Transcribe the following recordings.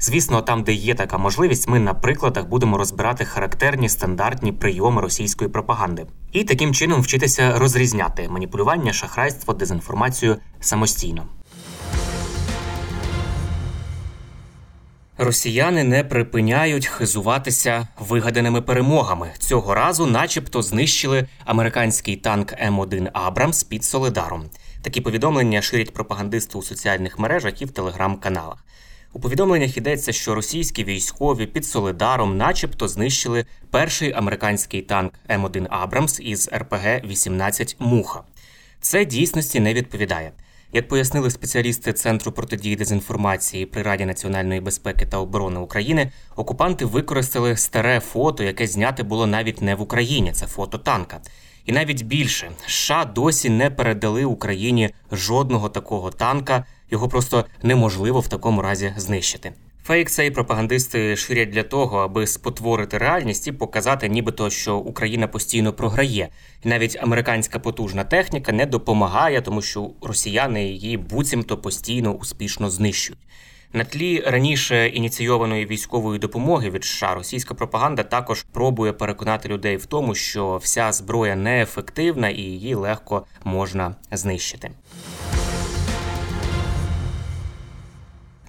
Звісно, там, де є така можливість, ми на прикладах будемо розбирати характерні стандартні прийоми російської пропаганди і таким чином вчитися розрізняти маніпулювання, шахрайство, дезінформацію самостійно. Росіяни не припиняють хизуватися вигаданими перемогами. Цього разу, начебто, знищили американський танк М1 Абрамс під Солидаром. Такі повідомлення ширять пропагандисти у соціальних мережах і в телеграм-каналах. У повідомленнях йдеться, що російські військові під Солидаром, начебто, знищили перший американський танк М1 Абрамс із РПГ 18 Муха. Це дійсності не відповідає. Як пояснили спеціалісти Центру протидії дезінформації при Раді національної безпеки та оборони України, окупанти використали старе фото, яке зняте було навіть не в Україні. Це фото танка. І навіть більше США досі не передали Україні жодного такого танка. Його просто неможливо в такому разі знищити. Фейк цей пропагандисти ширять для того, аби спотворити реальність і показати, нібито що Україна постійно програє, і навіть американська потужна техніка не допомагає, тому що росіяни її буцімто постійно успішно знищують. На тлі раніше ініційованої військової допомоги від США російська пропаганда також пробує переконати людей в тому, що вся зброя неефективна і її легко можна знищити.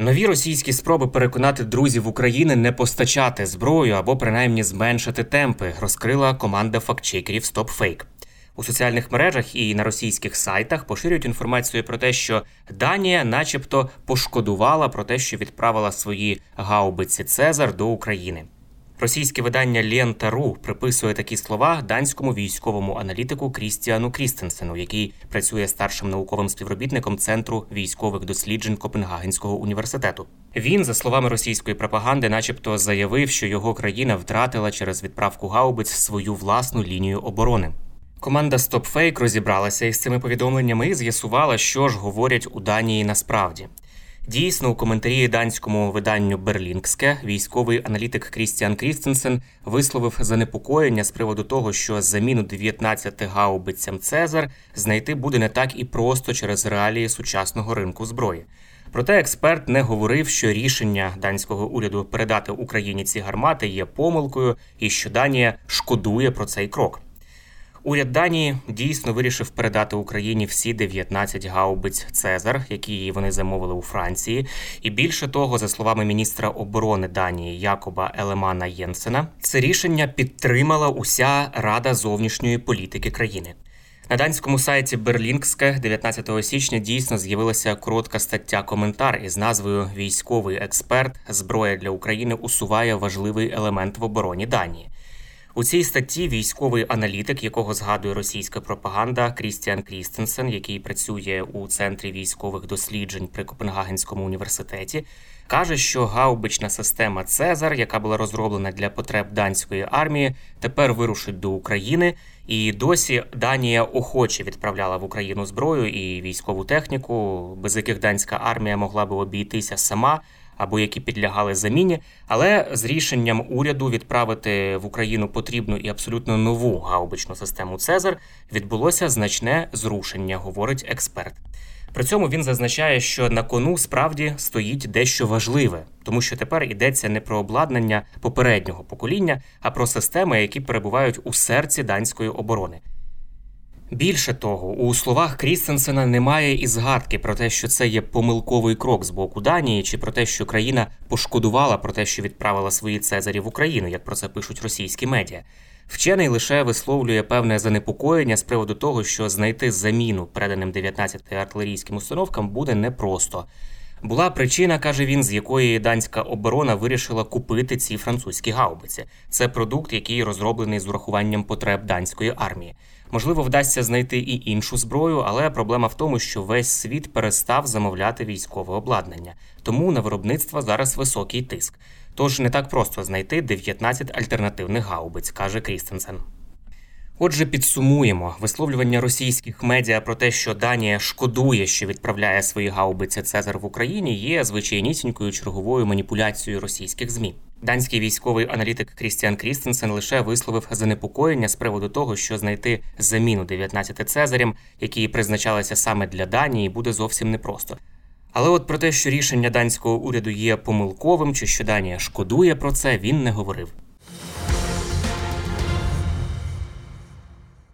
Нові російські спроби переконати друзів України не постачати зброю або принаймні зменшити темпи, розкрила команда фактчекерів StopFake. У соціальних мережах і на російських сайтах поширюють інформацію про те, що Данія, начебто, пошкодувала про те, що відправила свої гаубиці Цезар до України. Російське видання Лента.ру приписує такі слова данському військовому аналітику Крістіану Крістенсену, який працює старшим науковим співробітником Центру військових досліджень Копенгагенського університету. Він, за словами російської пропаганди, начебто заявив, що його країна втратила через відправку гаубиць свою власну лінію оборони. Команда StopFake розібралася із цими повідомленнями і з'ясувала, що ж говорять у Данії насправді. Дійсно, у коментарі данському виданню Берлінгське військовий аналітик Крістіан Крістенсен висловив занепокоєння з приводу того, що заміну 19 гаубицям Цезар знайти буде не так і просто через реалії сучасного ринку зброї. Проте експерт не говорив, що рішення данського уряду передати Україні ці гармати є помилкою і що Данія шкодує про цей крок. Уряд Данії дійсно вирішив передати Україні всі 19 гаубиць Цезар, які вони замовили у Франції. І більше того, за словами міністра оборони Данії Якоба Елемана Єнсена, це рішення підтримала уся рада зовнішньої політики країни. На данському сайті Берлінгське 19 січня дійсно з'явилася коротка стаття коментар із назвою Військовий експерт зброя для України усуває важливий елемент в обороні Данії. У цій статті військовий аналітик, якого згадує російська пропаганда, Крістіан Крістенсен, який працює у центрі військових досліджень при Копенгагенському університеті, каже, що гаубична система Цезар, яка була розроблена для потреб данської армії, тепер вирушить до України. І досі Данія охоче відправляла в Україну зброю і військову техніку, без яких данська армія могла би обійтися сама або які підлягали заміні. Але з рішенням уряду відправити в Україну потрібну і абсолютно нову гаубичну систему Цезар відбулося значне зрушення, говорить експерт. При цьому він зазначає, що на кону справді стоїть дещо важливе, тому що тепер йдеться не про обладнання попереднього покоління, а про системи, які перебувають у серці данської оборони. Більше того, у словах Крістенсена немає і згадки про те, що це є помилковий крок з боку Данії, чи про те, що країна пошкодувала про те, що відправила свої Цезарі в Україну, як про це пишуть російські медіа. Вчений лише висловлює певне занепокоєння з приводу того, що знайти заміну переданим 19 артилерійським установкам буде непросто. Була причина, каже він, з якої данська оборона вирішила купити ці французькі гаубиці. Це продукт, який розроблений з урахуванням потреб данської армії. Можливо, вдасться знайти і іншу зброю, але проблема в тому, що весь світ перестав замовляти військове обладнання, тому на виробництво зараз високий тиск. Тож не так просто знайти 19 альтернативних гаубиць, каже Крістенсен. Отже, підсумуємо висловлювання російських медіа про те, що Данія шкодує, що відправляє свої гаубиці Цезар в Україні, є звичайнісінькою черговою маніпуляцією російських змі. Данський військовий аналітик Крістіан Крістенсен лише висловив занепокоєння з приводу того, що знайти заміну 19 Цезарям, які призначалися саме для Данії, буде зовсім непросто. Але от про те, що рішення данського уряду є помилковим, чи що Данія шкодує про це, він не говорив.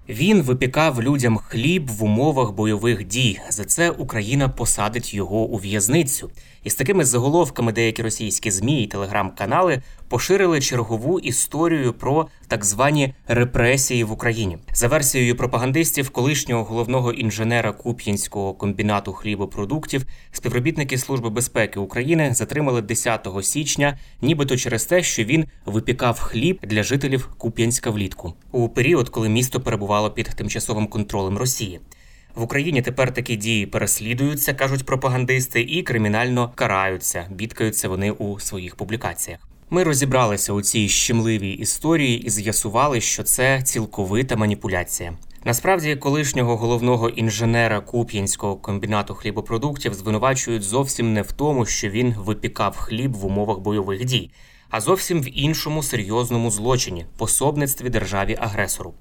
Він випікав людям хліб в умовах бойових дій. За це Україна посадить його у в'язницю. І з такими заголовками деякі російські змі і телеграм-канали поширили чергову історію про так звані репресії в Україні. За версією пропагандистів, колишнього головного інженера Куп'янського комбінату хлібопродуктів, співробітники Служби безпеки України затримали 10 січня, нібито через те, що він випікав хліб для жителів Куп'янська влітку у період, коли місто перебувало під тимчасовим контролем Росії. В Україні тепер такі дії переслідуються, кажуть пропагандисти, і кримінально караються. Бідкаються вони у своїх публікаціях. Ми розібралися у цій щемливій історії і з'ясували, що це цілковита маніпуляція. Насправді, колишнього головного інженера Куп'янського комбінату хлібопродуктів звинувачують зовсім не в тому, що він випікав хліб в умовах бойових дій, а зовсім в іншому серйозному злочині пособництві державі агресору.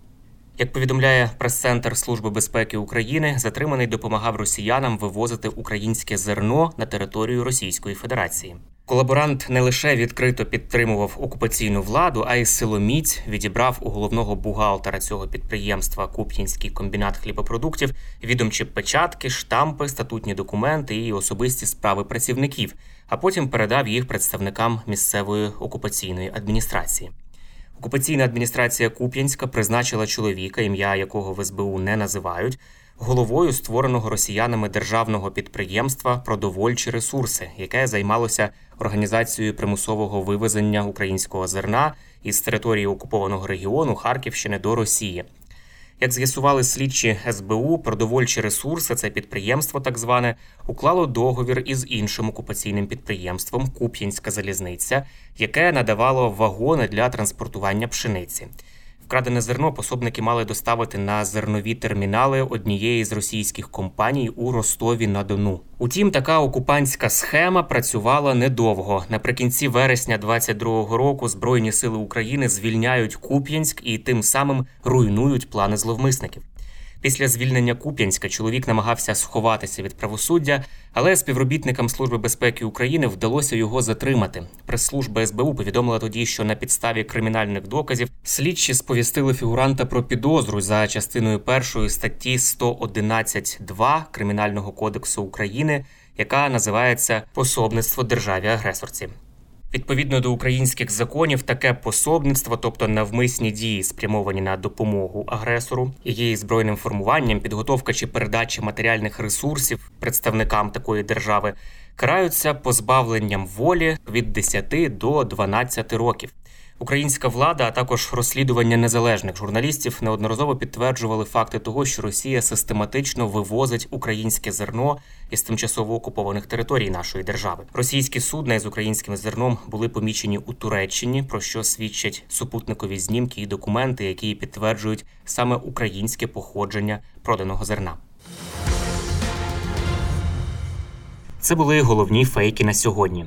Як повідомляє прес-центр Служби безпеки України, затриманий допомагав росіянам вивозити українське зерно на територію Російської Федерації. Колаборант не лише відкрито підтримував окупаційну владу, а й силоміць відібрав у головного бухгалтера цього підприємства Куп'янський комбінат хлібопродуктів відомчі печатки, штампи, статутні документи і особисті справи працівників, а потім передав їх представникам місцевої окупаційної адміністрації. Окупаційна адміністрація Куп'янська призначила чоловіка, ім'я якого в СБУ не називають, головою створеного росіянами державного підприємства Продовольчі ресурси, яке займалося організацією примусового вивезення українського зерна із території окупованого регіону Харківщини до Росії. Як з'ясували слідчі СБУ, продовольчі ресурси, це підприємство, так зване, уклало договір із іншим окупаційним підприємством Куп'янська залізниця, яке надавало вагони для транспортування пшениці. Вкрадене зерно пособники мали доставити на зернові термінали однієї з російських компаній у Ростові на Дону. Утім, така окупантська схема працювала недовго. Наприкінці вересня 22-го року Збройні сили України звільняють Куп'янськ і тим самим руйнують плани зловмисників. Після звільнення Куп'янська чоловік намагався сховатися від правосуддя, але співробітникам Служби безпеки України вдалося його затримати. Прес-служба СБУ повідомила тоді, що на підставі кримінальних доказів слідчі сповістили фігуранта про підозру за частиною першої статті 111.2 Кримінального кодексу України, яка називається пособництво державі агресорці. Відповідно до українських законів, таке пособництво, тобто навмисні дії, спрямовані на допомогу агресору, її збройним формуванням, підготовка чи передача матеріальних ресурсів представникам такої держави, караються позбавленням волі від 10 до 12 років. Українська влада, а також розслідування незалежних журналістів неодноразово підтверджували факти того, що Росія систематично вивозить українське зерно із тимчасово окупованих територій нашої держави. Російські судна із українським зерном були помічені у Туреччині, про що свідчать супутникові знімки і документи, які підтверджують саме українське походження проданого зерна. Це були головні фейки на сьогодні.